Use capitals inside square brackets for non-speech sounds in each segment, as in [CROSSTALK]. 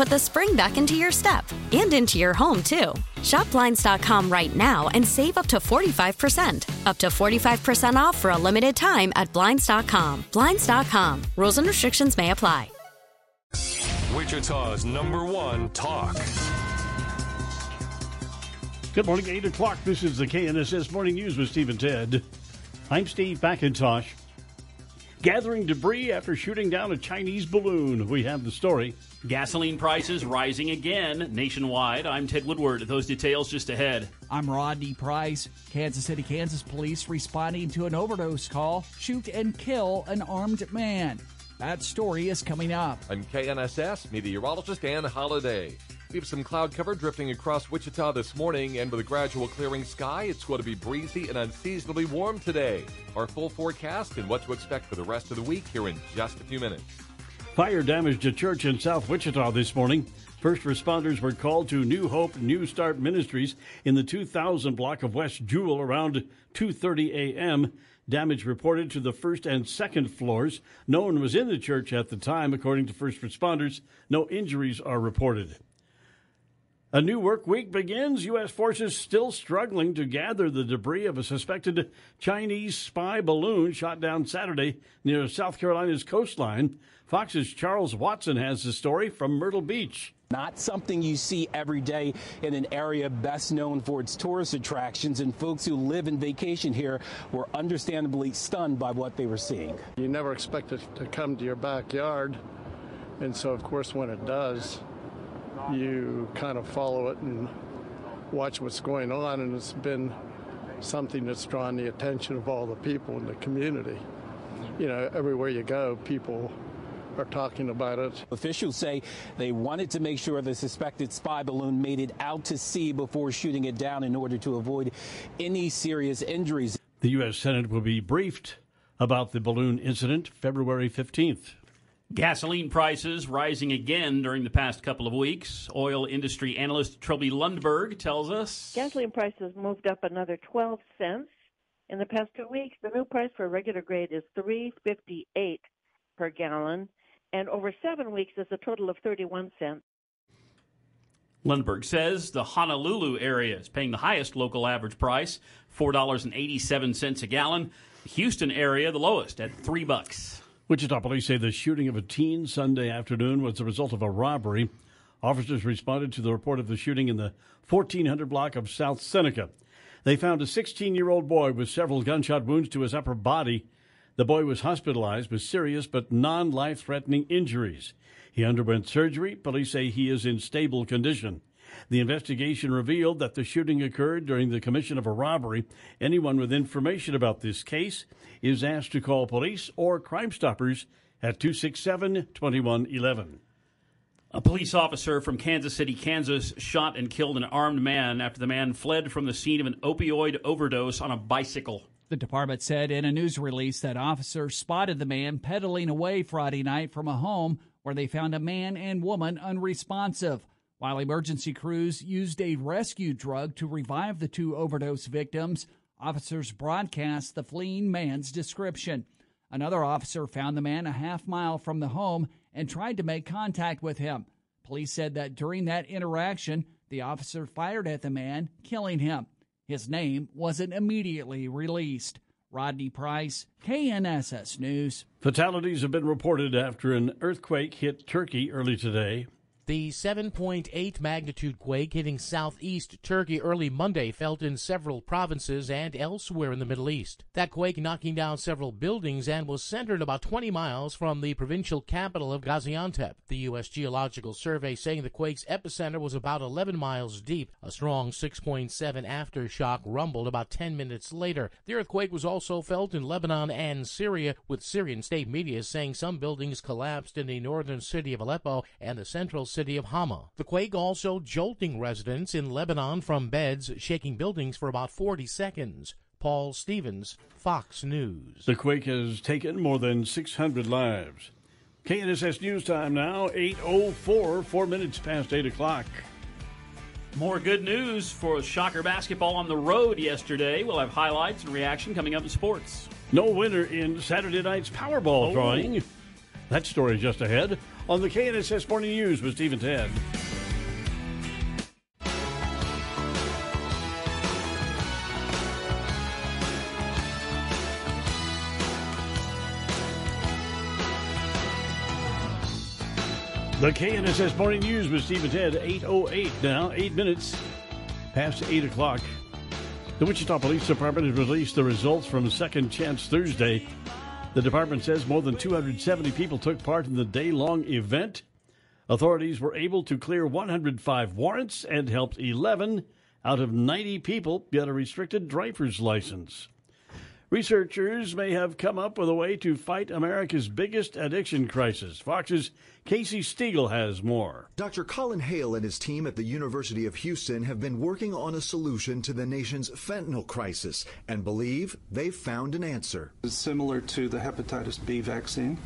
put the spring back into your step and into your home, too. Shop Blinds.com right now and save up to 45%. Up to 45% off for a limited time at Blinds.com. Blinds.com. Rules and restrictions may apply. Wichita's number one talk. Good morning, 8 o'clock. This is the KNSS Morning News with Steve and Ted. I'm Steve McIntosh. Gathering debris after shooting down a Chinese balloon. We have the story. Gasoline prices rising again nationwide. I'm Ted Woodward. Those details just ahead. I'm Rodney Price. Kansas City, Kansas police responding to an overdose call shoot and kill an armed man. That story is coming up. I'm KNSS meteorologist Dan Holliday. We have some cloud cover drifting across Wichita this morning, and with a gradual clearing sky, it's going to be breezy and unseasonably warm today. Our full forecast and what to expect for the rest of the week here in just a few minutes. Fire damaged a church in South Wichita this morning. First responders were called to New Hope New Start Ministries in the 2000 block of West Jewel around 2:30 a.m. Damage reported to the first and second floors. No one was in the church at the time, according to first responders. No injuries are reported. A new work week begins. U.S. forces still struggling to gather the debris of a suspected Chinese spy balloon shot down Saturday near South Carolina's coastline. Fox's Charles Watson has the story from Myrtle Beach. Not something you see every day in an area best known for its tourist attractions, and folks who live and vacation here were understandably stunned by what they were seeing. You never expect it to come to your backyard, and so, of course, when it does, you kind of follow it and watch what's going on, and it's been something that's drawn the attention of all the people in the community. You know, everywhere you go, people are talking about it. Officials say they wanted to make sure the suspected spy balloon made it out to sea before shooting it down in order to avoid any serious injuries. The U.S. Senate will be briefed about the balloon incident February 15th. Gasoline prices rising again during the past couple of weeks. Oil industry analyst Trilby Lundberg tells us gasoline prices moved up another 12 cents in the past two weeks. The new price for regular grade is 3.58 per gallon, and over seven weeks is a total of 31 cents. Lundberg says the Honolulu area is paying the highest local average price, $4.87 a gallon. The Houston area, the lowest at 3 bucks. Wichita police say the shooting of a teen Sunday afternoon was the result of a robbery. Officers responded to the report of the shooting in the 1400 block of South Seneca. They found a 16 year old boy with several gunshot wounds to his upper body. The boy was hospitalized with serious but non life threatening injuries. He underwent surgery. Police say he is in stable condition. The investigation revealed that the shooting occurred during the commission of a robbery. Anyone with information about this case is asked to call police or Crime Stoppers at 267 2111. A police officer from Kansas City, Kansas, shot and killed an armed man after the man fled from the scene of an opioid overdose on a bicycle. The department said in a news release that officers spotted the man pedaling away Friday night from a home where they found a man and woman unresponsive. While emergency crews used a rescue drug to revive the two overdose victims, officers broadcast the fleeing man's description. Another officer found the man a half mile from the home and tried to make contact with him. Police said that during that interaction, the officer fired at the man, killing him. His name wasn't immediately released. Rodney Price, KNSS News. Fatalities have been reported after an earthquake hit Turkey early today. The 7.8 magnitude quake hitting southeast Turkey early Monday felt in several provinces and elsewhere in the Middle East. That quake knocking down several buildings and was centered about 20 miles from the provincial capital of Gaziantep. The U.S. Geological Survey saying the quake's epicenter was about 11 miles deep. A strong 6.7 aftershock rumbled about 10 minutes later. The earthquake was also felt in Lebanon and Syria, with Syrian state media saying some buildings collapsed in the northern city of Aleppo and the central city city of Hama. The quake also jolting residents in Lebanon from beds, shaking buildings for about 40 seconds. Paul Stevens, Fox News. The quake has taken more than 600 lives. KNSS News Time now, 8.04, four minutes past 8 o'clock. More good news for Shocker basketball on the road yesterday. We'll have highlights and reaction coming up in sports. No winner in Saturday night's Powerball oh. drawing. That story just ahead on the KNSS Morning News with Steve and Ted. The KNSS Morning News with Steve and Ted, 8.08 now, 8 minutes past 8 o'clock. The Wichita Police Department has released the results from Second Chance Thursday the department says more than 270 people took part in the day long event. Authorities were able to clear 105 warrants and helped 11 out of 90 people get a restricted driver's license. Researchers may have come up with a way to fight America's biggest addiction crisis. Fox's Casey Stegall has more. Dr. Colin Haile and his team at the University of Houston have been working on a solution to the nation's fentanyl crisis and believe they've found an answer. It's similar to the hepatitis B vaccine.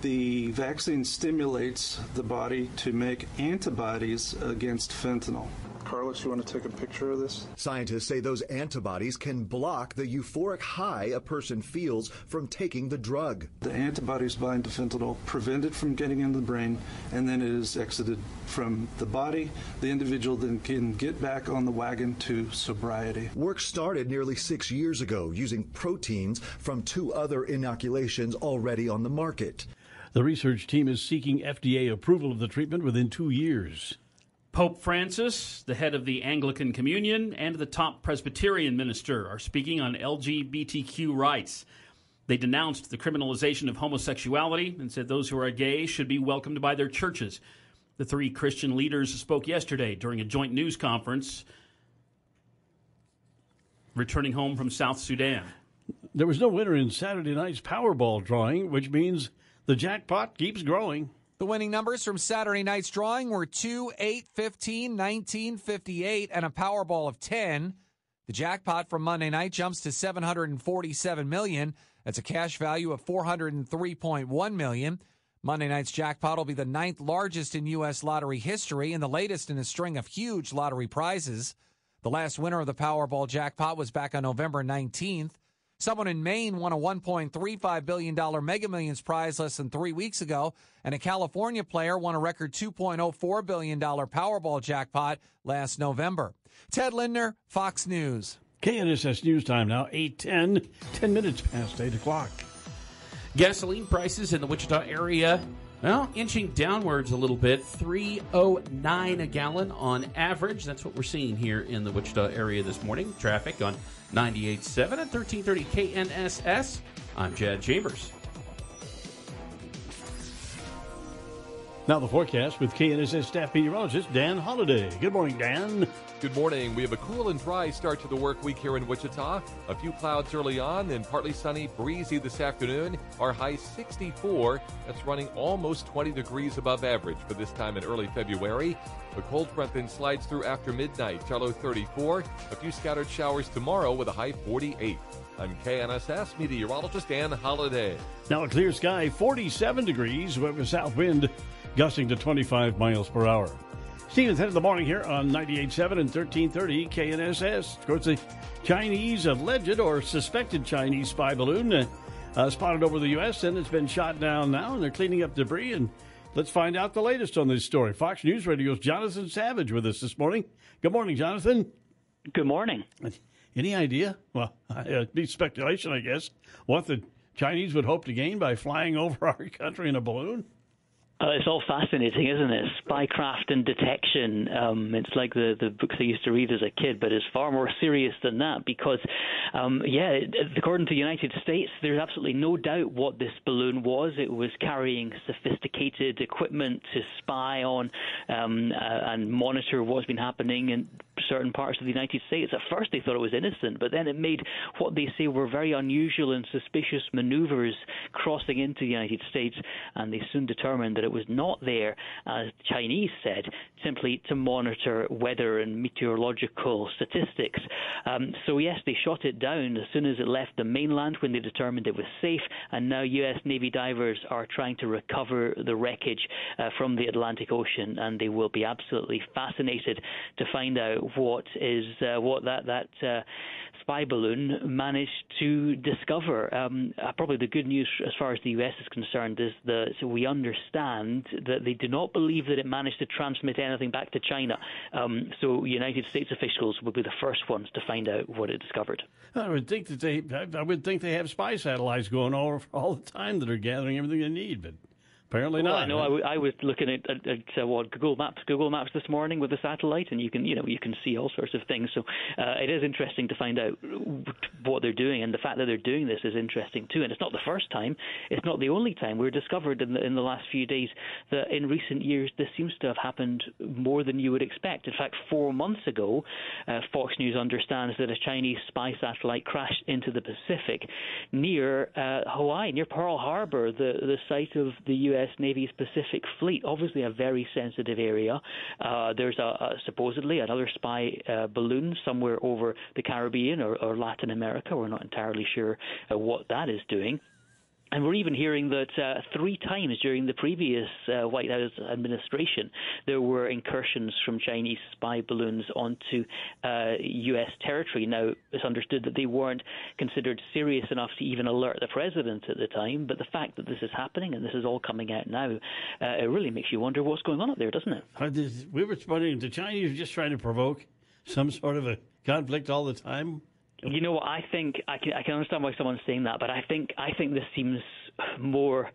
The vaccine stimulates the body to make antibodies against fentanyl. Carlos, you want to take a picture of this? Scientists say those antibodies can block the euphoric high a person feels from taking the drug. The antibodies bind to fentanyl, prevent it from getting into the brain, and then it is exited from the body. The individual then can get back on the wagon to sobriety. Work started nearly six years ago using proteins from two other inoculations already on the market. The research team is seeking FDA approval of the treatment within two years. Pope Francis, the head of the Anglican Communion, and the top Presbyterian minister are speaking on LGBTQ rights. They denounced the criminalization of homosexuality and said those who are gay should be welcomed by their churches. The three Christian leaders spoke yesterday during a joint news conference returning home from South Sudan. There was no winner in Saturday night's Powerball drawing, which means the jackpot keeps growing. The winning numbers from Saturday night's drawing were 2, 8, 15, 19, 58, and a Powerball of 10. The jackpot from Monday night jumps to 747 million. That's a cash value of 403.1 million. Monday night's jackpot will be the ninth largest in U.S. lottery history and the latest in a string of huge lottery prizes. The last winner of the Powerball jackpot was back on November 19th. Someone in Maine won a $1.35 billion Mega Millions prize less than three weeks ago, and a California player won a record $2.04 billion Powerball jackpot last November. Ted Lindner, Fox News. KNSS News Time now, 8.10, 10 minutes past 8 o'clock. Gasoline prices in the Wichita area well, inching downwards a little bit, 309 a gallon on average. That's what we're seeing here in the Wichita area this morning. Traffic on 98.7 at 1330 KNSS. I'm Chad Chambers. Now the forecast with KNSS staff meteorologist Dan Holliday. Good morning, Dan. Good morning. We have a cool and dry start to the work week here in Wichita. A few clouds early on, then partly sunny, breezy this afternoon. Our high 64. That's running almost 20 degrees above average for this time in early February. The cold front then slides through after midnight. Charlo 34. A few scattered showers tomorrow with a high 48. I'm KNSS meteorologist Dan Holliday. Now a clear sky, 47 degrees with a south wind gusting to 25 miles per hour. Stevens head of the morning here on 98.7 and 1330 KNSS. Of course, the Chinese alleged or suspected Chinese spy balloon uh, uh, spotted over the U.S. and it's been shot down now, and they're cleaning up debris. And let's find out the latest on this story. Fox News Radio's Jonathan Savage with us this morning. Good morning, Jonathan. Good morning. Any idea? Well, [LAUGHS] it'd be speculation, I guess. What the Chinese would hope to gain by flying over [LAUGHS] our country in a balloon? Uh, it's all fascinating, isn't it? Spycraft and detection. Um, it's like the, the books I used to read as a kid, but it's far more serious than that because, um, yeah, according to the United States, there's absolutely no doubt what this balloon was. It was carrying sophisticated equipment to spy on um, uh, and monitor what's been happening in certain parts of the United States. At first, they thought it was innocent, but then it made what they say were very unusual and suspicious maneuvers crossing into the United States, and they soon determined that it was not there, as the Chinese said, simply to monitor weather and meteorological statistics. Um, so, yes, they shot it down as soon as it left the mainland when they determined it was safe, and now U.S. Navy divers are trying to recover the wreckage uh, from the Atlantic Ocean, and they will be absolutely fascinated to find out what is uh, what that that uh, spy balloon managed to discover. Um, uh, probably the good news as far as the U.S. is concerned is that so we understand that they do not believe that it managed to transmit anything back to China. Um, so United States officials will be the first ones to find out what it discovered. I would think that they, I would think they have spy satellites going all all the time that are gathering everything they need, but Apparently well, not. I know. I, w- I was looking at, at, at uh, what Google Maps, Google Maps this morning with the satellite, and you can, you know, you can see all sorts of things. So uh, it is interesting to find out what they're doing, and the fact that they're doing this is interesting too. And it's not the first time. It's not the only time. We've discovered in the in the last few days that in recent years this seems to have happened more than you would expect. In fact, four months ago, uh, Fox News understands that a Chinese spy satellite crashed into the Pacific near uh, Hawaii, near Pearl Harbor, the the site of the U.S. U.S. Navy's Pacific Fleet. Obviously, a very sensitive area. Uh, there's a, a, supposedly another spy uh, balloon somewhere over the Caribbean or, or, Latin America. We're not entirely sure uh, what that is doing. And we're even hearing that uh, three times during the previous uh, White House administration, there were incursions from Chinese spy balloons onto uh, U.S. territory. Now, it's understood that they weren't considered serious enough to even alert the president at the time, but the fact that this is happening and this is all coming out now, uh, it really makes you wonder what's going on up there, doesn't it? We were wondering, the Chinese just trying to provoke some sort of a conflict all the time? You know what? I think I can I can understand why someone's saying that, but I think I think this seems more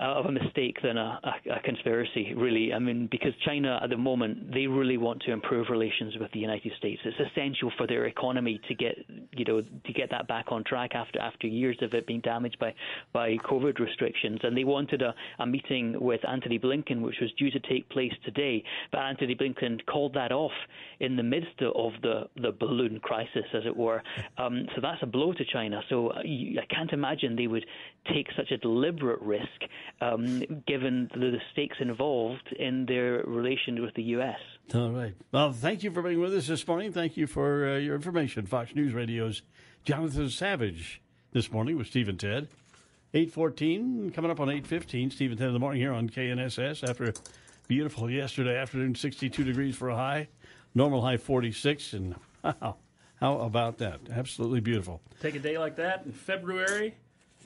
uh, of a mistake than a, a, a, conspiracy, really. I mean, because China at the moment they really want to improve relations with the United States. It's essential for their economy to get you know to get that back on track after after years of it being damaged by by COVID restrictions. And they wanted a, a meeting with Antony Blinken, which was due to take place today, but Antony Blinken called that off in the midst of the the balloon crisis, as it were. Um, so that's a blow to China. So uh, I can't imagine they would take such a deliberate risk um, given the, the stakes involved in their relations with the U.S. All right. Well, thank you for being with us this morning. Thank you for uh, your information. Fox News Radio's Jonathan Savage this morning with Steve and Ted. 814, coming up on 815, Steve and Ted in the morning here on KNSS after a beautiful yesterday afternoon, 62 degrees for a high, normal high 46, and wow, how about that? Absolutely beautiful. Take a day like that in February.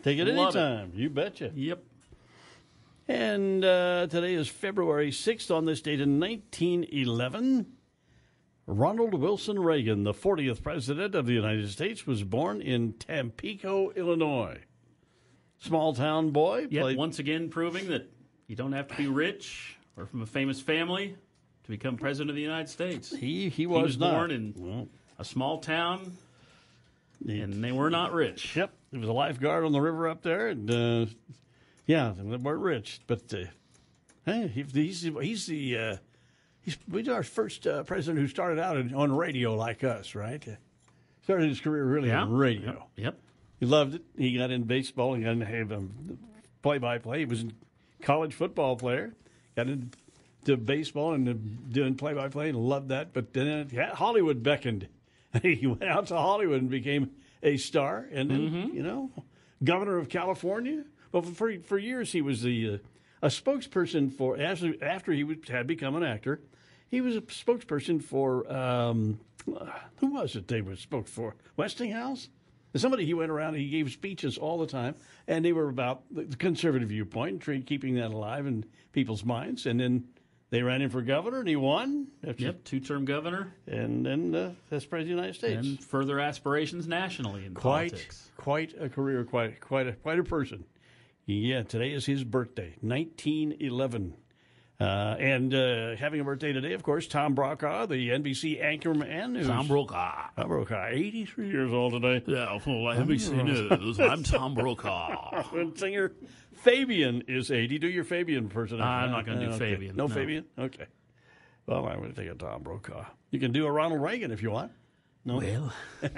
Take it Love anytime. It. You betcha. Yep. And uh, today is February 6th. On this date in 1911, Ronald Wilson Reagan, the 40th President of the United States, was born in Tampico, Illinois. Small town boy. Yet played... once again proving that you don't have to be rich or from a famous family to become President of the United States. He, he, was, he was born in well, a small town, and they were not rich. Yep. He was a lifeguard on the river up there, and uh, yeah, they weren't rich, but uh, hey, he's he's the uh, he's, he's our first uh, president who started out on radio like us, right? Started his career really yeah. on radio. Yep. yep. He loved it. He got in baseball. He got into play by play. He was a college football player. Got into baseball and doing play by play and loved that. But then yeah, Hollywood beckoned. [LAUGHS] he went out to Hollywood and became a star. And then, mm-hmm. you know, governor of California well, for for years he was the uh, a spokesperson for after after he had become an actor. He was a spokesperson for um, who was it? They were spoke for Westinghouse. Somebody he went around, he gave speeches all the time, and they were about the conservative viewpoint, keeping that alive in people's minds. And then they ran in for governor, and he won. Yep, two-term governor, and then uh, as president of the United States. And further aspirations nationally in quite, politics. Quite a career, quite quite a quite a person. Yeah, today is his birthday, 1911. Uh, and uh, having a birthday today, of course, Tom Brokaw, the NBC anchorman. Tom Brokaw. Tom Brokaw, 83 years old today. Yeah, well, NBC News. [LAUGHS] I'm Tom Brokaw. and singer Fabian is 80. Do your Fabian person. I'm not going to do okay. Fabian. No, no, Fabian? Okay. Well, I'm going to take a Tom Brokaw. You can do a Ronald Reagan if you want. No? Well. [LAUGHS]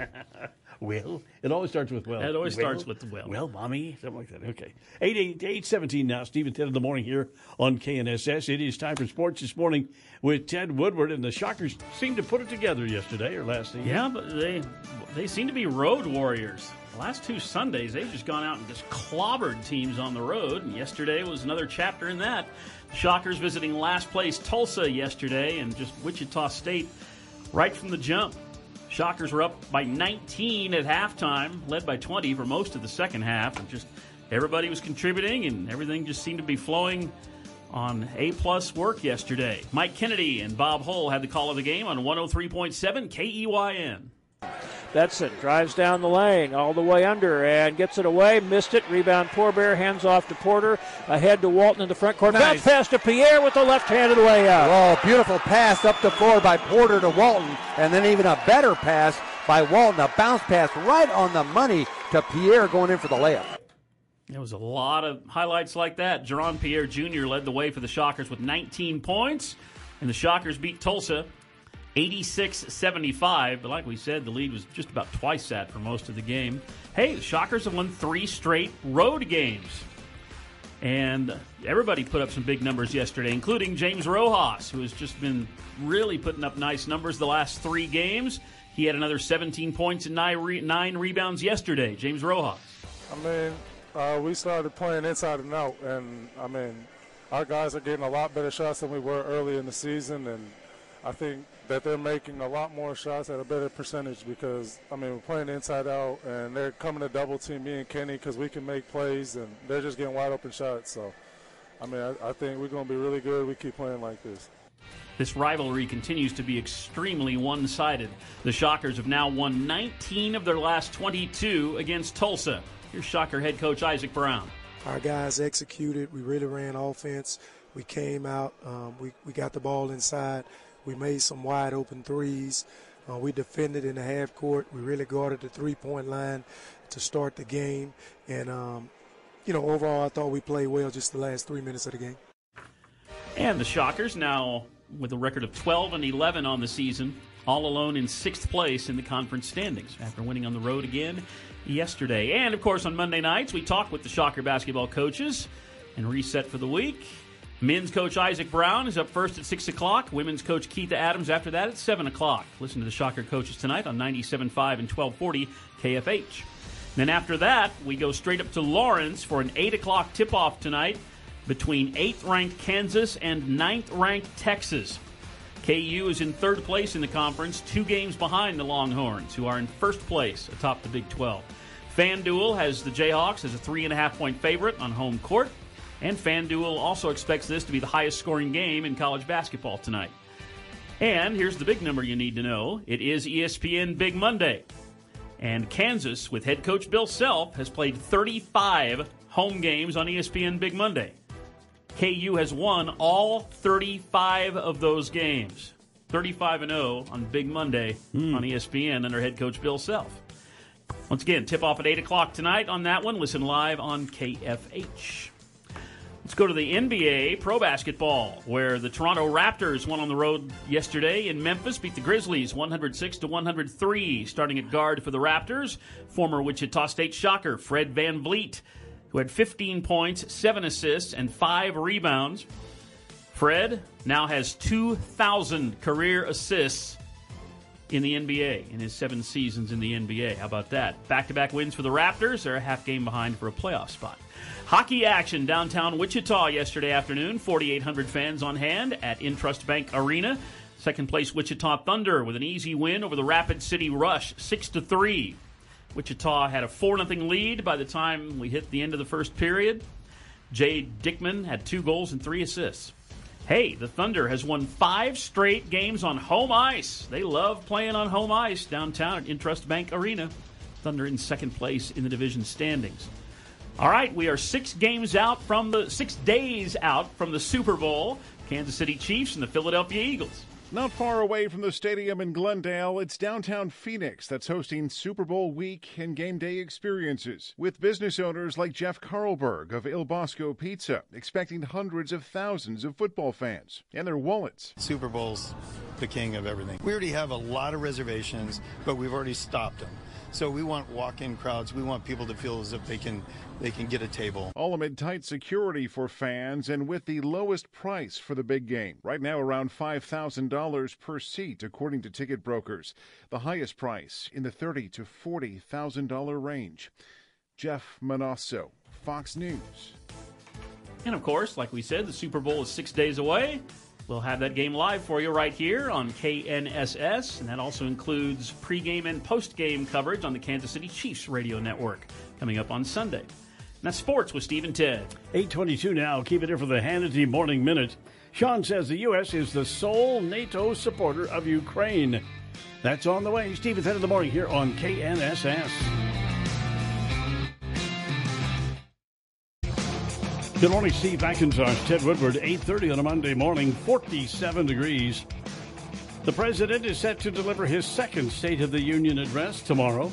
well. It always starts with well. It always well, starts with well. Well, mommy. Something like that. Okay. 8, 8, 817 now. Stephen 10 in the morning here on KNSS. It is time for sports this morning with Ted Woodward. And the Shockers seemed to put it together yesterday or last season. Yeah, but they they seem to be road warriors. The last two Sundays, they've just gone out and just clobbered teams on the road. And yesterday was another chapter in that. Shockers visiting last place Tulsa yesterday and just Wichita State right from the jump. Shockers were up by 19 at halftime, led by 20 for most of the second half, and just everybody was contributing, and everything just seemed to be flowing on A plus work yesterday. Mike Kennedy and Bob Hull had the call of the game on 103.7 KEYN. Betson drives down the lane all the way under and gets it away. Missed it. Rebound Poor Bear hands off to Porter. Ahead to Walton in the front court. Nice. Bounce pass to Pierre with the left-handed layup. Oh, beautiful pass up the floor by Porter to Walton, and then even a better pass by Walton. A bounce pass right on the money to Pierre going in for the layup. There was a lot of highlights like that. Jaron Pierre Jr. led the way for the Shockers with 19 points, and the Shockers beat Tulsa 86 75. But like we said, the lead was just about twice that for most of the game. Hey, the Shockers have won three straight road games. And everybody put up some big numbers yesterday, including James Rojas, who has just been really putting up nice numbers the last three games. He had another 17 points and nine, re- nine rebounds yesterday. James Rojas. I mean, uh, we started playing inside and out, and I mean, our guys are getting a lot better shots than we were early in the season, and I think that they're making a lot more shots at a better percentage because I mean we're playing inside out and they're coming to double team me and Kenny because we can make plays and they're just getting wide open shots. So I mean I, I think we're going to be really good. We keep playing like this. This rivalry continues to be extremely one sided. The Shockers have now won 19 of their last 22 against Tulsa. Here's Shocker head coach Isaac Brown. Our guys executed. We really ran offense. We came out. Um, we, we got the ball inside. We made some wide open threes. Uh, we defended in the half court. We really guarded the three point line to start the game. And, um, you know, overall, I thought we played well just the last three minutes of the game. And the Shockers now with a record of 12 and 11 on the season, all alone in sixth place in the conference standings after winning on the road again yesterday. And of course, on Monday nights, we talk with the Shocker basketball coaches and reset for the week. Men's coach Isaac Brown is up first at 6 o'clock. Women's coach Keitha Adams after that at 7 o'clock. Listen to the Shocker coaches tonight on 97.5 and 1240 KFH. Then after that, we go straight up to Lawrence for an 8 o'clock tip off tonight between 8th ranked Kansas and 9th ranked Texas. KU is in third place in the conference, two games behind the Longhorns, who are in first place atop the Big 12. FanDuel has the Jayhawks as a three and a half point favorite on home court. And FanDuel also expects this to be the highest scoring game in college basketball tonight. And here's the big number you need to know it is ESPN Big Monday. And Kansas, with head coach Bill Self, has played 35 home games on ESPN Big Monday. KU has won all 35 of those games. 35 and 0 on Big Monday mm. on ESPN under head coach Bill Self. Once again, tip off at 8 o'clock tonight on that one. Listen live on KFH. Let's go to the NBA Pro Basketball, where the Toronto Raptors won on the road yesterday in Memphis, beat the Grizzlies 106 to 103. Starting at guard for the Raptors, former Wichita State Shocker Fred Van VanVleet, who had 15 points, 7 assists, and 5 rebounds. Fred now has 2,000 career assists in the NBA in his seven seasons in the NBA. How about that? Back to back wins for the Raptors. They're a half game behind for a playoff spot. Hockey action downtown Wichita yesterday afternoon. 4,800 fans on hand at Intrust Bank Arena. Second place Wichita Thunder with an easy win over the Rapid City Rush, six to three. Wichita had a 4 0 lead by the time we hit the end of the first period. Jay Dickman had two goals and three assists. Hey, the Thunder has won five straight games on home ice. They love playing on home ice downtown at Intrust Bank Arena. Thunder in second place in the division standings. All right, we are six games out from the six days out from the Super Bowl. Kansas City Chiefs and the Philadelphia Eagles. Not far away from the stadium in Glendale, it's downtown Phoenix that's hosting Super Bowl week and game day experiences with business owners like Jeff Carlberg of Il Bosco Pizza, expecting hundreds of thousands of football fans and their wallets. Super Bowl's the king of everything. We already have a lot of reservations, but we've already stopped them. So we want walk-in crowds. We want people to feel as if they can they can get a table. All amid tight security for fans and with the lowest price for the big game. Right now around $5,000 per seat according to ticket brokers. The highest price in the 30 to $40,000 range. Jeff Monosso, Fox News. And of course, like we said, the Super Bowl is 6 days away. We'll have that game live for you right here on KNSS, and that also includes pregame and postgame coverage on the Kansas City Chiefs radio network coming up on Sunday. And that's sports with Steve and Ted. 822 now. Keep it here for the Hannity Morning Minute. Sean says the U.S. is the sole NATO supporter of Ukraine. That's on the way. Steve at 10 in the morning here on KNSS. Good morning, Steve McIntosh, Ted Woodward, 8.30 on a Monday morning, 47 degrees. The president is set to deliver his second State of the Union address tomorrow.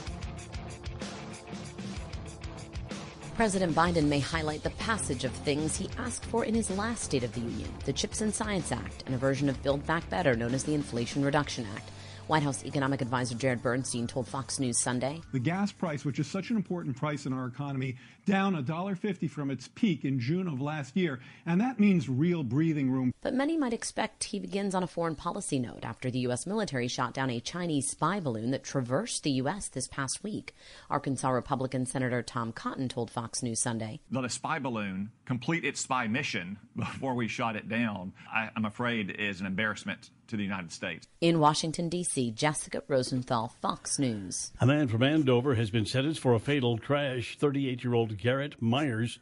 President Biden may highlight the passage of things he asked for in his last State of the Union, the CHIPS and Science Act, and a version of Build Back Better known as the Inflation Reduction Act. White House economic advisor Jared Bernstein told Fox News Sunday. The gas price, which is such an important price in our economy, down $1.50 from its peak in June of last year, and that means real breathing room. But many might expect he begins on a foreign policy note after the U.S. military shot down a Chinese spy balloon that traversed the U.S. this past week. Arkansas Republican Senator Tom Cotton told Fox News Sunday. Let a spy balloon complete its spy mission [LAUGHS] before we shot it down, I, I'm afraid, is an embarrassment to the United States. In Washington, D.C., Jessica Rosenthal, Fox News. A man from Andover has been sentenced for a fatal crash. 38 year old Garrett Myers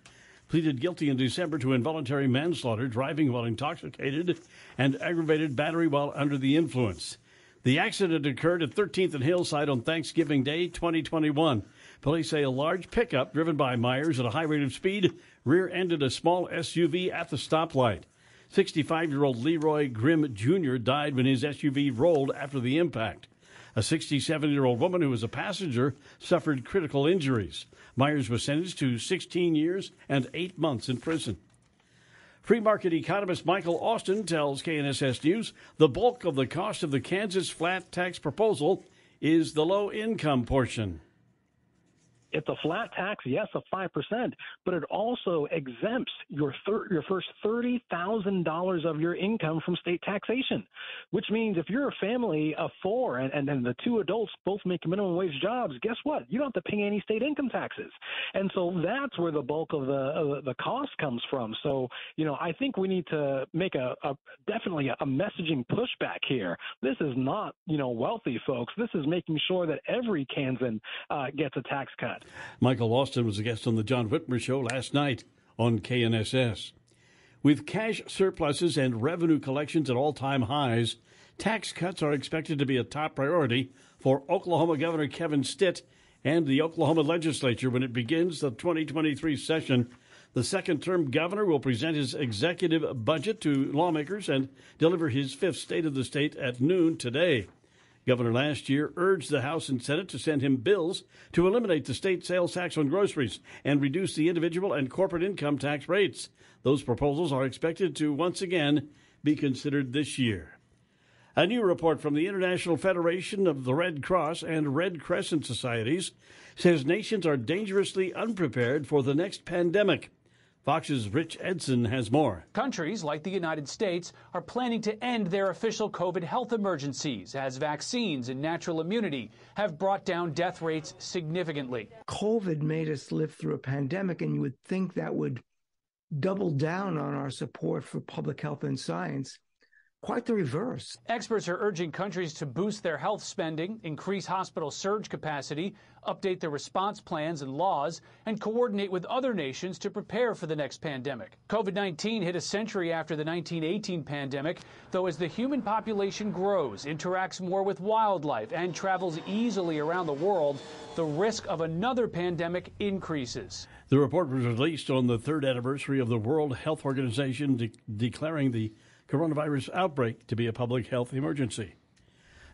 pleaded guilty in December to involuntary manslaughter, driving while intoxicated, and aggravated battery while under the influence. The accident occurred at 13th and Hillside on Thanksgiving Day 2021. Police say a large pickup driven by Myers at a high rate of speed rear ended a small SUV at the stoplight. 65 year old Leroy Grimm Jr. died when his SUV rolled after the impact. A 67 year old woman who was a passenger suffered critical injuries. Myers was sentenced to 16 years and 8 months in prison. Free market economist Michael Austin tells KNSS News the bulk of the cost of the Kansas flat tax proposal is the low income portion. It's a flat tax, yes, of five percent, but it also exempts your thir- your first thirty thousand dollars of your income from state taxation, which means if you're a family of four and, and the two adults both make minimum wage jobs, guess what? You don't have to pay any state income taxes, and so that's where the bulk of the of the cost comes from. So you know, I think we need to make a, a definitely a, a messaging pushback here. This is not you know wealthy folks. This is making sure that every Kansan uh, gets a tax cut. Michael Austin was a guest on the John Whitmer Show last night on KNSS. With cash surpluses and revenue collections at all time highs, tax cuts are expected to be a top priority for Oklahoma Governor Kevin Stitt and the Oklahoma legislature when it begins the 2023 session. The second term governor will present his executive budget to lawmakers and deliver his fifth State of the State at noon today. Governor last year urged the House and Senate to send him bills to eliminate the state sales tax on groceries and reduce the individual and corporate income tax rates. Those proposals are expected to once again be considered this year. A new report from the International Federation of the Red Cross and Red Crescent Societies says nations are dangerously unprepared for the next pandemic. Fox's Rich Edson has more. Countries like the United States are planning to end their official COVID health emergencies as vaccines and natural immunity have brought down death rates significantly. COVID made us live through a pandemic, and you would think that would double down on our support for public health and science. Quite the reverse. Experts are urging countries to boost their health spending, increase hospital surge capacity, update their response plans and laws, and coordinate with other nations to prepare for the next pandemic. COVID 19 hit a century after the 1918 pandemic, though as the human population grows, interacts more with wildlife, and travels easily around the world, the risk of another pandemic increases. The report was released on the third anniversary of the World Health Organization de- declaring the coronavirus outbreak to be a public health emergency.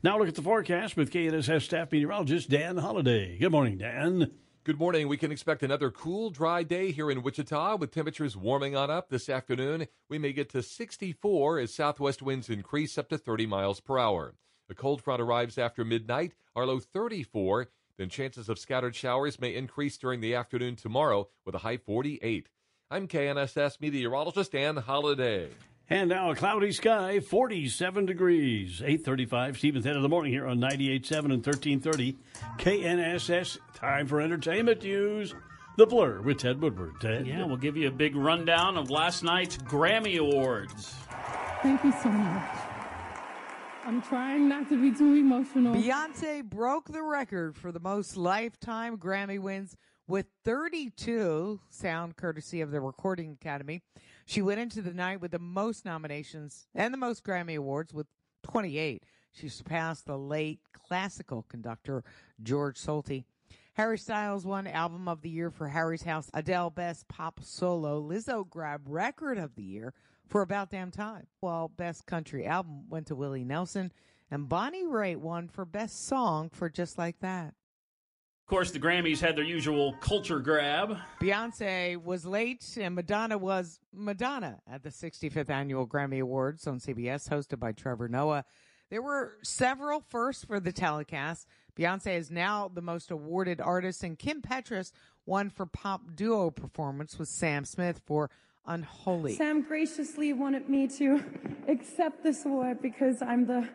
Now look at the forecast with KNSS staff meteorologist Dan Holliday. Good morning, Dan. Good morning. We can expect another cool, dry day here in Wichita with temperatures warming on up this afternoon. We may get to 64 as southwest winds increase up to 30 miles per hour. A cold front arrives after midnight, our low 34. Then chances of scattered showers may increase during the afternoon tomorrow with a high 48. I'm KNSS meteorologist Dan Holliday. And now a cloudy sky, 47 degrees, 835, Stevens Head of the morning here on 98.7 and 1330 KNSS. Time for entertainment news. The Blur with Ted Woodward. Ted. Yeah, we'll give you a big rundown of last night's Grammy Awards. Thank you so much. I'm trying not to be too emotional. Beyonce broke the record for the most lifetime Grammy wins with 32, sound courtesy of the Recording Academy. She went into the night with the most nominations and the most Grammy Awards with 28. She surpassed the late classical conductor George Solti. Harry Styles won Album of the Year for Harry's House. Adele Best Pop Solo. Lizzo grabbed Record of the Year for About Damn Time. While Best Country Album went to Willie Nelson. And Bonnie Raitt won for Best Song for Just Like That. Of course, the Grammys had their usual culture grab. Beyonce was late and Madonna was Madonna at the 65th Annual Grammy Awards on CBS, hosted by Trevor Noah. There were several firsts for the telecast. Beyonce is now the most awarded artist, and Kim Petras won for pop duo performance with Sam Smith for Unholy. Sam graciously wanted me to [LAUGHS] accept this award because I'm the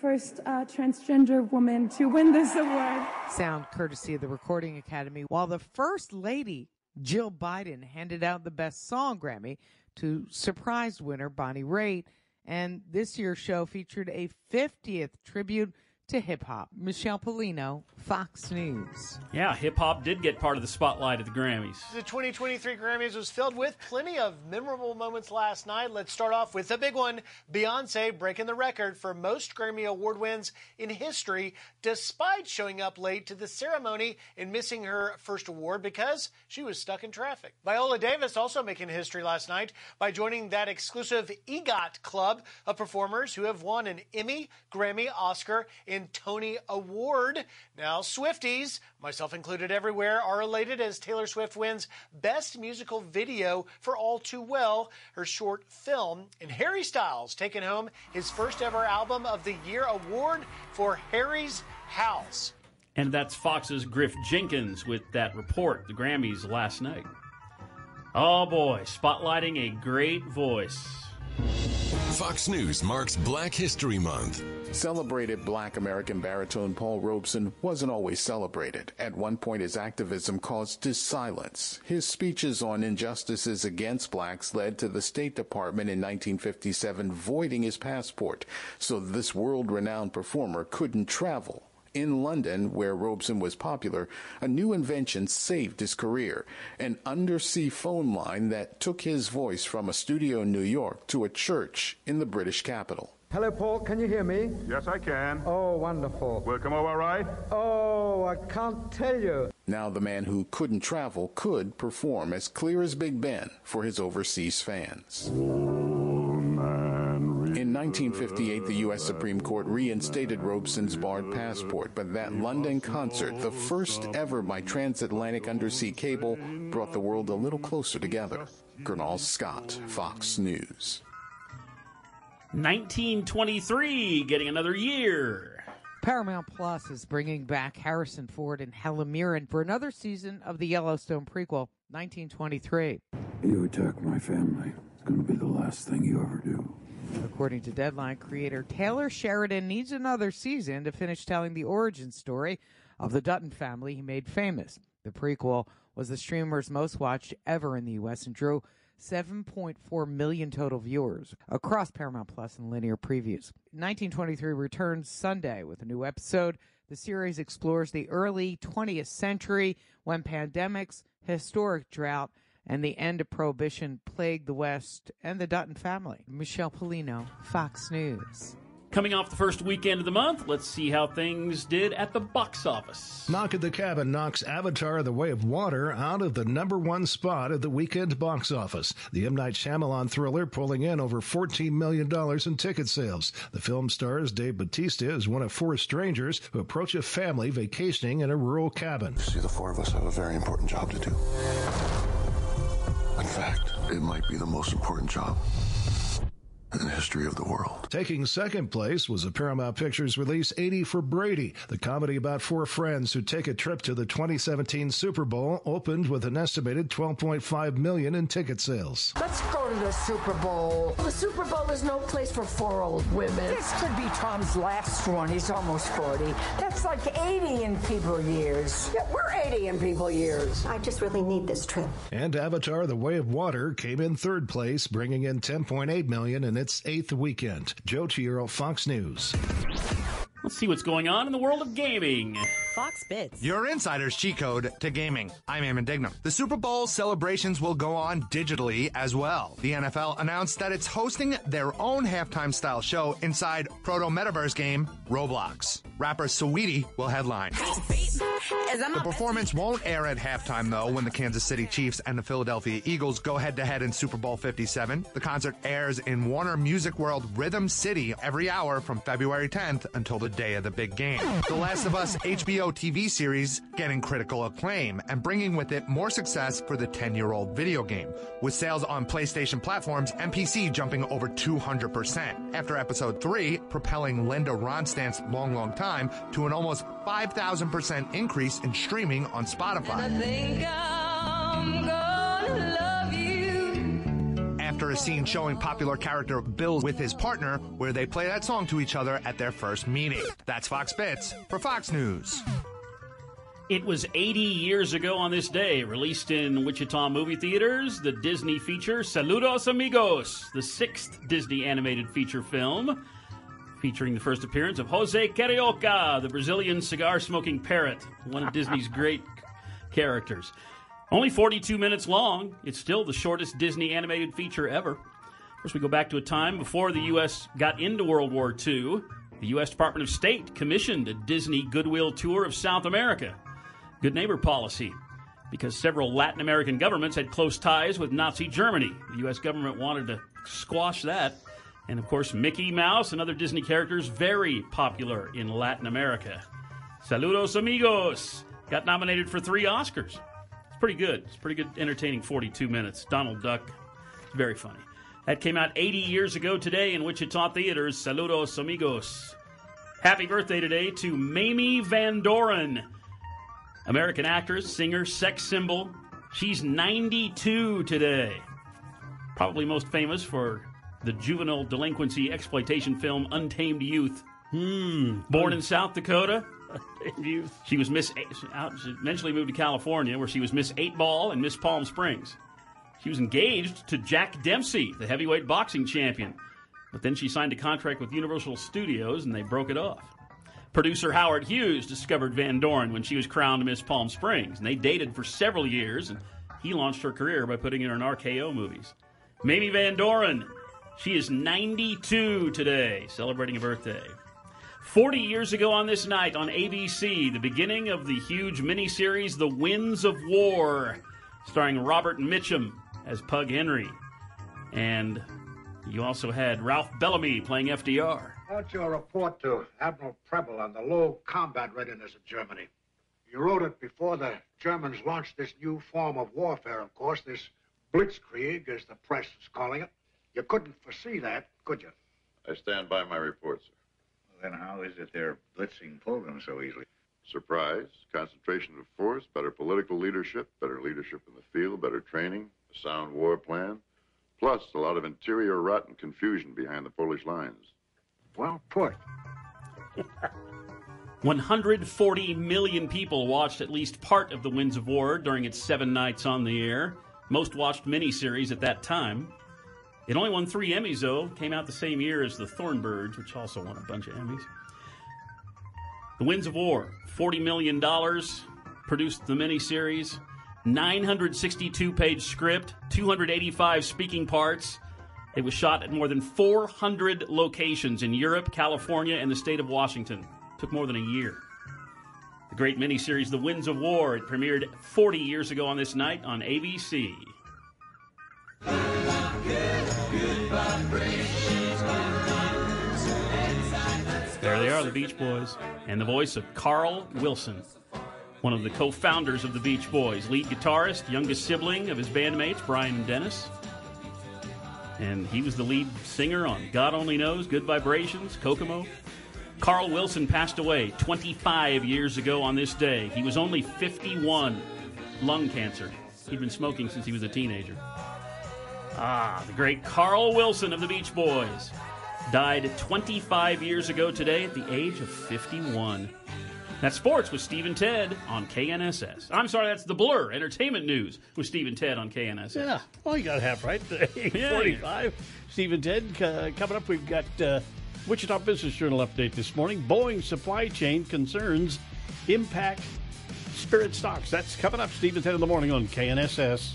first uh, transgender woman to win this award. Sound courtesy of the Recording Academy. While the First Lady, Jill Biden, handed out the Best Song Grammy to surprise winner Bonnie Raitt. And this year's show featured a 50th tribute to hip hop. Michelle Pollino, Fox News. Yeah, hip hop did get part of the spotlight at the Grammys. The 2023 Grammys was filled with plenty of memorable moments last night. Let's start off with the big one Beyonce breaking the record for most Grammy Award wins in history, despite showing up late to the ceremony and missing her first award because she was stuck in traffic. Viola Davis also making history last night by joining that exclusive EGOT club of performers who have won an Emmy, Grammy, Oscar, and Tony Award. Now, Swifties, myself included everywhere, are elated as Taylor Swift wins Best Musical Video for All Too Well, her short film, and Harry Styles taking home his first ever Album of the Year award for Harry's House. And that's Fox's Griff Jenkins with that report, the Grammys last night. Oh boy, spotlighting a great voice. Fox News marks Black History Month. Celebrated black American baritone Paul Robeson wasn't always celebrated. At one point, his activism caused his silence. His speeches on injustices against blacks led to the State Department in 1957 voiding his passport so this world renowned performer couldn't travel. In London, where Robeson was popular, a new invention saved his career an undersea phone line that took his voice from a studio in New York to a church in the British capital. Hello, Paul. Can you hear me? Yes, I can. Oh, wonderful. Will come over all right? Oh, I can't tell you. Now, the man who couldn't travel could perform as clear as Big Ben for his overseas fans. In 1958, the U.S. Supreme Court reinstated Robeson's barred passport, but that London concert, the first ever by transatlantic undersea cable, brought the world a little closer together. Gernal Scott, Fox News. 1923 getting another year. Paramount Plus is bringing back Harrison Ford and Helen Mirren for another season of the Yellowstone prequel, 1923. You attack my family. It's going to be the last thing you ever do. According to Deadline creator Taylor Sheridan needs another season to finish telling the origin story of the Dutton family he made famous. The prequel was the streamer's most watched ever in the U.S. and drew 7.4 million total viewers across Paramount Plus and linear previews. 1923 returns Sunday with a new episode. The series explores the early 20th century when pandemics, historic drought, and the end of prohibition plagued the West and the Dutton family. Michelle Pollino, Fox News. Coming off the first weekend of the month, let's see how things did at the box office. Knock at the Cabin knocks Avatar The Way of Water out of the number one spot at the weekend box office. The M. Night Shyamalan thriller pulling in over $14 million in ticket sales. The film stars Dave Bautista as one of four strangers who approach a family vacationing in a rural cabin. See, the four of us have a very important job to do. In fact, it might be the most important job in the history of the world. Taking second place was a Paramount Pictures release 80 for Brady. The comedy about four friends who take a trip to the 2017 Super Bowl opened with an estimated 12.5 million in ticket sales. Let's go to the Super Bowl. The Super Bowl is no place for four old women. This could be Tom's last one. He's almost 40. That's like 80 in people years. Yeah, we're 80 in people years. I just really need this trip. And Avatar The Way of Water came in third place, bringing in 10.8 million in its eighth weekend. Joe Chiaro, Fox News. Let's see what's going on in the world of gaming. Fox Bits. Your insider's cheat code to gaming. I'm Eamon Dignam. The Super Bowl celebrations will go on digitally as well. The NFL announced that it's hosting their own halftime style show inside proto metaverse game Roblox. Rapper Saweetie will headline. The performance won't air at halftime though when the Kansas City Chiefs and the Philadelphia Eagles go head to head in Super Bowl 57. The concert airs in Warner Music World Rhythm City every hour from February 10th until the day of the big game. The Last of Us HBO TV series getting critical acclaim and bringing with it more success for the 10 year old video game, with sales on PlayStation platforms and PC jumping over 200%. After episode 3, propelling Linda Ronstadt's Long Long Time to an almost 5,000% increase in streaming on Spotify. After a scene showing popular character Bill with his partner, where they play that song to each other at their first meeting. That's Fox Bits for Fox News. It was 80 years ago on this day, released in Wichita movie theaters, the Disney feature Saludos Amigos, the sixth Disney animated feature film, featuring the first appearance of Jose Carioca, the Brazilian cigar smoking parrot, one of Disney's great characters. Only 42 minutes long, it's still the shortest Disney animated feature ever. Of course, we go back to a time before the U.S. got into World War II. The U.S. Department of State commissioned a Disney goodwill tour of South America. Good neighbor policy, because several Latin American governments had close ties with Nazi Germany. The U.S. government wanted to squash that. And of course, Mickey Mouse and other Disney characters very popular in Latin America. Saludos amigos! Got nominated for three Oscars. It's pretty good. It's pretty good, entertaining 42 minutes. Donald Duck, very funny. That came out 80 years ago today in Wichita theaters. Saludos amigos. Happy birthday today to Mamie Van Doren, American actress, singer, sex symbol. She's 92 today. Probably most famous for the juvenile delinquency exploitation film Untamed Youth. Hmm. Born in South Dakota, she was Miss. Out, eventually moved to California, where she was Miss Eight Ball and Miss Palm Springs. She was engaged to Jack Dempsey, the heavyweight boxing champion, but then she signed a contract with Universal Studios, and they broke it off. Producer Howard Hughes discovered Van Doren when she was crowned Miss Palm Springs, and they dated for several years. And he launched her career by putting her in RKO movies. Mamie Van Doren, she is 92 today, celebrating a birthday. 40 years ago on this night on ABC, the beginning of the huge miniseries The Winds of War, starring Robert Mitchum as Pug Henry. And you also had Ralph Bellamy playing FDR. What's your report to Admiral Preble on the low combat readiness of Germany? You wrote it before the Germans launched this new form of warfare, of course, this blitzkrieg, as the press is calling it. You couldn't foresee that, could you? I stand by my report, sir. Then how is it they're blitzing Poland so easily? Surprise, concentration of force, better political leadership, better leadership in the field, better training, a sound war plan, plus a lot of interior rot and confusion behind the Polish lines. Well put. [LAUGHS] 140 million people watched at least part of The Winds of War during its seven nights on the air. most watched miniseries at that time. It only won three Emmys, though. Came out the same year as The Thornbirds, which also won a bunch of Emmys. The Winds of War, $40 million, produced the miniseries. 962 page script, 285 speaking parts. It was shot at more than 400 locations in Europe, California, and the state of Washington. Took more than a year. The great miniseries The Winds of War, it premiered 40 years ago on this night on ABC. There they are, the Beach Boys, and the voice of Carl Wilson, one of the co founders of the Beach Boys, lead guitarist, youngest sibling of his bandmates, Brian and Dennis. And he was the lead singer on God Only Knows, Good Vibrations, Kokomo. Carl Wilson passed away 25 years ago on this day. He was only 51, lung cancer. He'd been smoking since he was a teenager. Ah, the great Carl Wilson of the Beach Boys died 25 years ago today at the age of 51. That's sports with Steve and Ted on KNSS. I'm sorry, that's the Blur Entertainment News with Steve and Ted on KNSS. Yeah, well, you got half right. [LAUGHS] Yeah. 45. Steve and Ted, uh, coming up, we've got uh, Wichita Business Journal update this morning. Boeing supply chain concerns impact Spirit stocks. That's coming up, Steve and Ted in the morning on KNSS.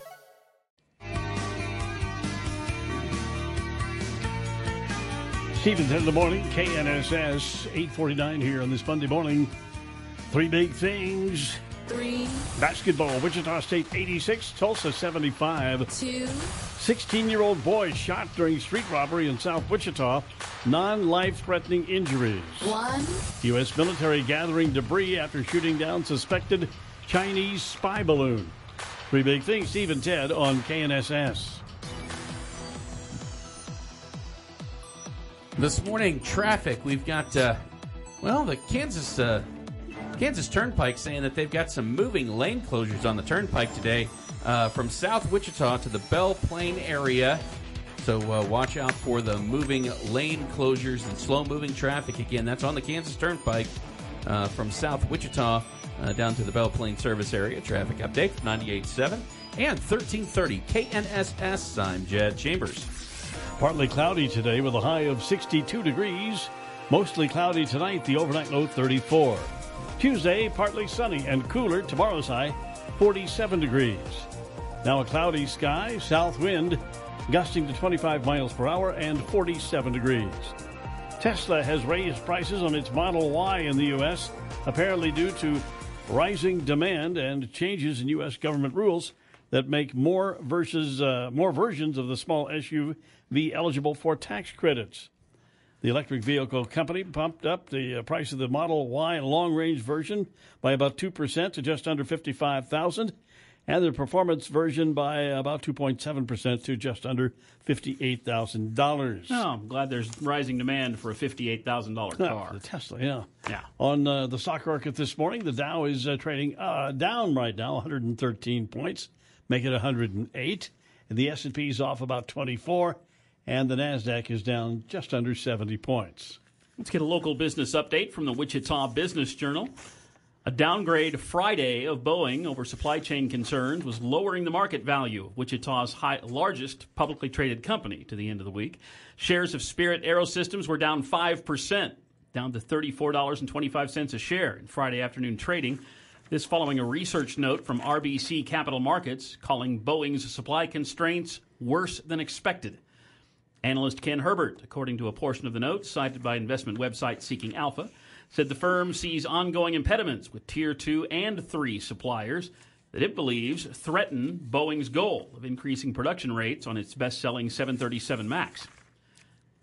Stevens in the morning, KNSS 849 here on this Monday morning. Three big things. Three. Basketball, Wichita State 86, Tulsa 75. Two. 16 year old boy shot during street robbery in South Wichita. Non life threatening injuries. One. U.S. military gathering debris after shooting down suspected Chinese spy balloon. Three big things, Steve and Ted on KNSS. This morning, traffic. We've got, uh, well, the Kansas uh, Kansas Turnpike saying that they've got some moving lane closures on the Turnpike today uh, from South Wichita to the Belle Plaine area. So uh, watch out for the moving lane closures and slow moving traffic. Again, that's on the Kansas Turnpike uh, from South Wichita uh, down to the Belle Plaine service area. Traffic update 98.7 and 1330 KNSS. I'm Jed Chambers. Partly cloudy today with a high of 62 degrees. Mostly cloudy tonight, the overnight low 34. Tuesday, partly sunny and cooler. Tomorrow's high 47 degrees. Now a cloudy sky, south wind gusting to 25 miles per hour and 47 degrees. Tesla has raised prices on its Model Y in the U.S., apparently due to rising demand and changes in U.S. government rules that make more versus uh, more versions of the small SUV eligible for tax credits. The electric vehicle company pumped up the uh, price of the Model Y long-range version by about two percent to just under fifty-five thousand, and the performance version by about two point seven percent to just under fifty-eight thousand dollars. Oh, I'm glad there's rising demand for a fifty-eight thousand dollar car. the Tesla, yeah. Yeah. On uh, the stock market this morning, the Dow is uh, trading uh, down right now, 113 points, make it 108, and the S&P is off about 24, and the Nasdaq is down just under 70 points. Let's get a local business update from the Wichita Business Journal. A downgrade Friday of Boeing over supply chain concerns was lowering the market value of Wichita's high, largest publicly traded company to the end of the week. Shares of Spirit Aerosystems were down 5%, down to $34.25 a share in Friday afternoon trading. This following a research note from RBC Capital Markets calling Boeing's supply constraints worse than expected. Analyst Ken Herbert, according to a portion of the note cited by investment website Seeking Alpha, said the firm sees ongoing impediments with Tier 2 and 3 suppliers that it believes threaten Boeing's goal of increasing production rates on its best selling 737 MAX.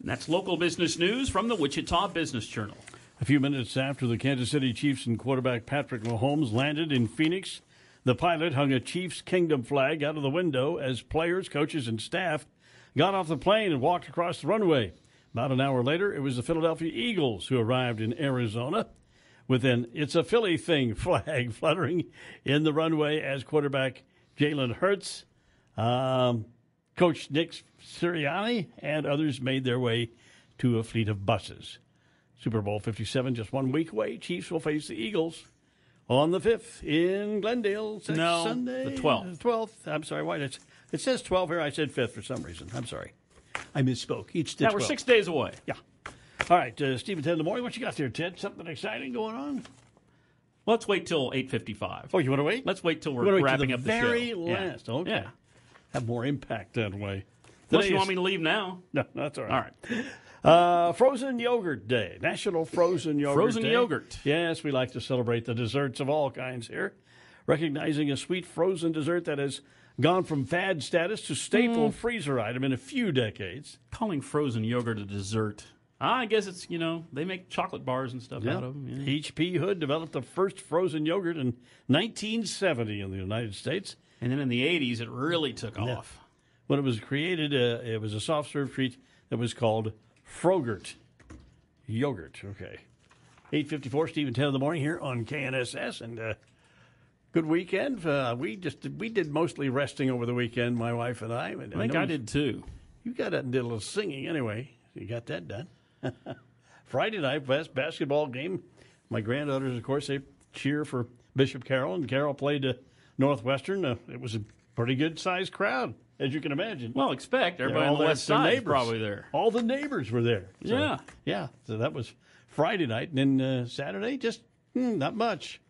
And that's local business news from the Wichita Business Journal. A few minutes after the Kansas City Chiefs and quarterback Patrick Mahomes landed in Phoenix, the pilot hung a Chiefs Kingdom flag out of the window as players, coaches, and staff got off the plane and walked across the runway. About an hour later, it was the Philadelphia Eagles who arrived in Arizona with an It's a Philly thing [LAUGHS] flag fluttering in the runway as quarterback Jalen Hurts, um, Coach Nick Sirianni, and others made their way to a fleet of buses. Super Bowl 57 just one week away. Chiefs will face the Eagles on the 5th in Glendale. No, Sunday. the 12th. 12th. I'm sorry. Why? It's, it says 12 here. I said 5th for some reason. I'm sorry. I misspoke. Each the Now we're 12th. six days away. Yeah. All right, uh, Stephen, 10 in the morning. What you got there, Ted? Something exciting going on? Let's wait till 8.55. Oh, you want to wait? Let's wait till we're wait till wrapping the up the very show. Yeah. last. Okay. Yeah. Have more impact that way. Unless you want me to leave now. No, that's all right. All right. Uh, frozen Yogurt Day, National Frozen Yogurt Frozen Day. yogurt. Yes, we like to celebrate the desserts of all kinds here, recognizing a sweet frozen dessert that has gone from fad status to staple Mm. freezer item in a few decades. Calling frozen yogurt a dessert. I guess it's, you know, they make chocolate bars and stuff out of them. Yeah. H.P. Hood developed the first frozen yogurt in 1970 in the United States. And then in the 80s, it really took off. When it was created, uh, it was a soft serve treat that was called Frogurt yogurt. Okay, eight fifty four. Stephen ten in the morning here on KNSS, and uh, good weekend. Uh, we just we did mostly resting over the weekend, my wife and I. And I think know I did too. You got up and did a little singing anyway. You got that done. [LAUGHS] Friday night bas- basketball game. My granddaughters, of course, they cheer for Bishop Carroll, and Carroll played uh, Northwestern. Uh, it was a pretty good sized crowd, as you can imagine. Well, expect everybody on the west side probably there. All the neighbors were there. So, Yeah. yeah. So that was Friday night, and then uh, Saturday, just hmm, not much,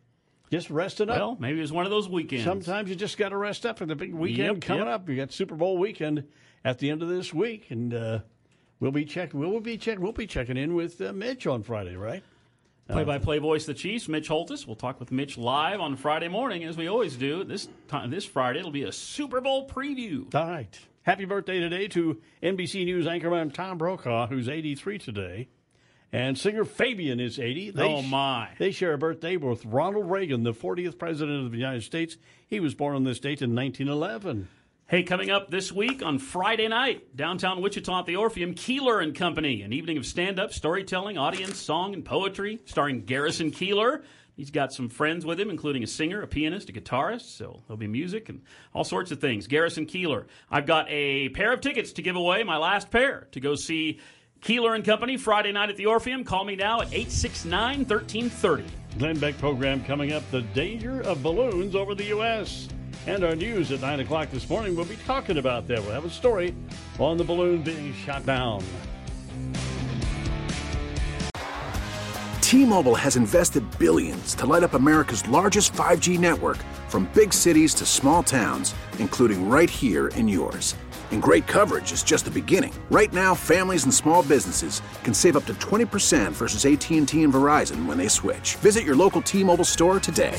just resting up. Well, maybe it was one of those weekends. Sometimes you just got to rest up for the big weekend Yep, coming yep. up. You got Super Bowl weekend at the end of this week, and uh, we'll be checking. We'll be check. We'll be checking in with uh, Mitch on Friday, right? Play-by-play voice of the Chiefs, Mitch Holthus. We'll talk with Mitch live on Friday morning, as we always do. This time, this Friday, it'll be a Super Bowl preview. All right. Happy birthday today to NBC News anchorman Tom Brokaw, who's 83 today. And singer Fabian is 80. Oh, my. They share a birthday with Ronald Reagan, the 40th President of the United States. He was born on this date in 1911. Hey, coming up this week on Friday night, downtown Wichita at the Orpheum, Keillor and Company, an evening of stand-up, storytelling, audience, song, and poetry, starring Garrison Keillor. He's got some friends with him, including a singer, a pianist, a guitarist, so there'll be music and all sorts of things. Garrison Keillor. I've got a pair of tickets to give away, my last pair, to go see Keillor and Company Friday night at the Orpheum. Call me now at 869-1330. Glenn Beck program coming up The Danger of Balloons Over the U.S. And our news at 9 o'clock this morning, we'll be talking about that. We'll have a story on the balloon being shot down. T-Mobile has invested billions to light up America's largest 5G network from big cities to small towns, including right here in yours. And great coverage is just the beginning. Right now, families and small businesses can save up to 20% versus AT&T and Verizon when they switch. Visit your local T-Mobile store today.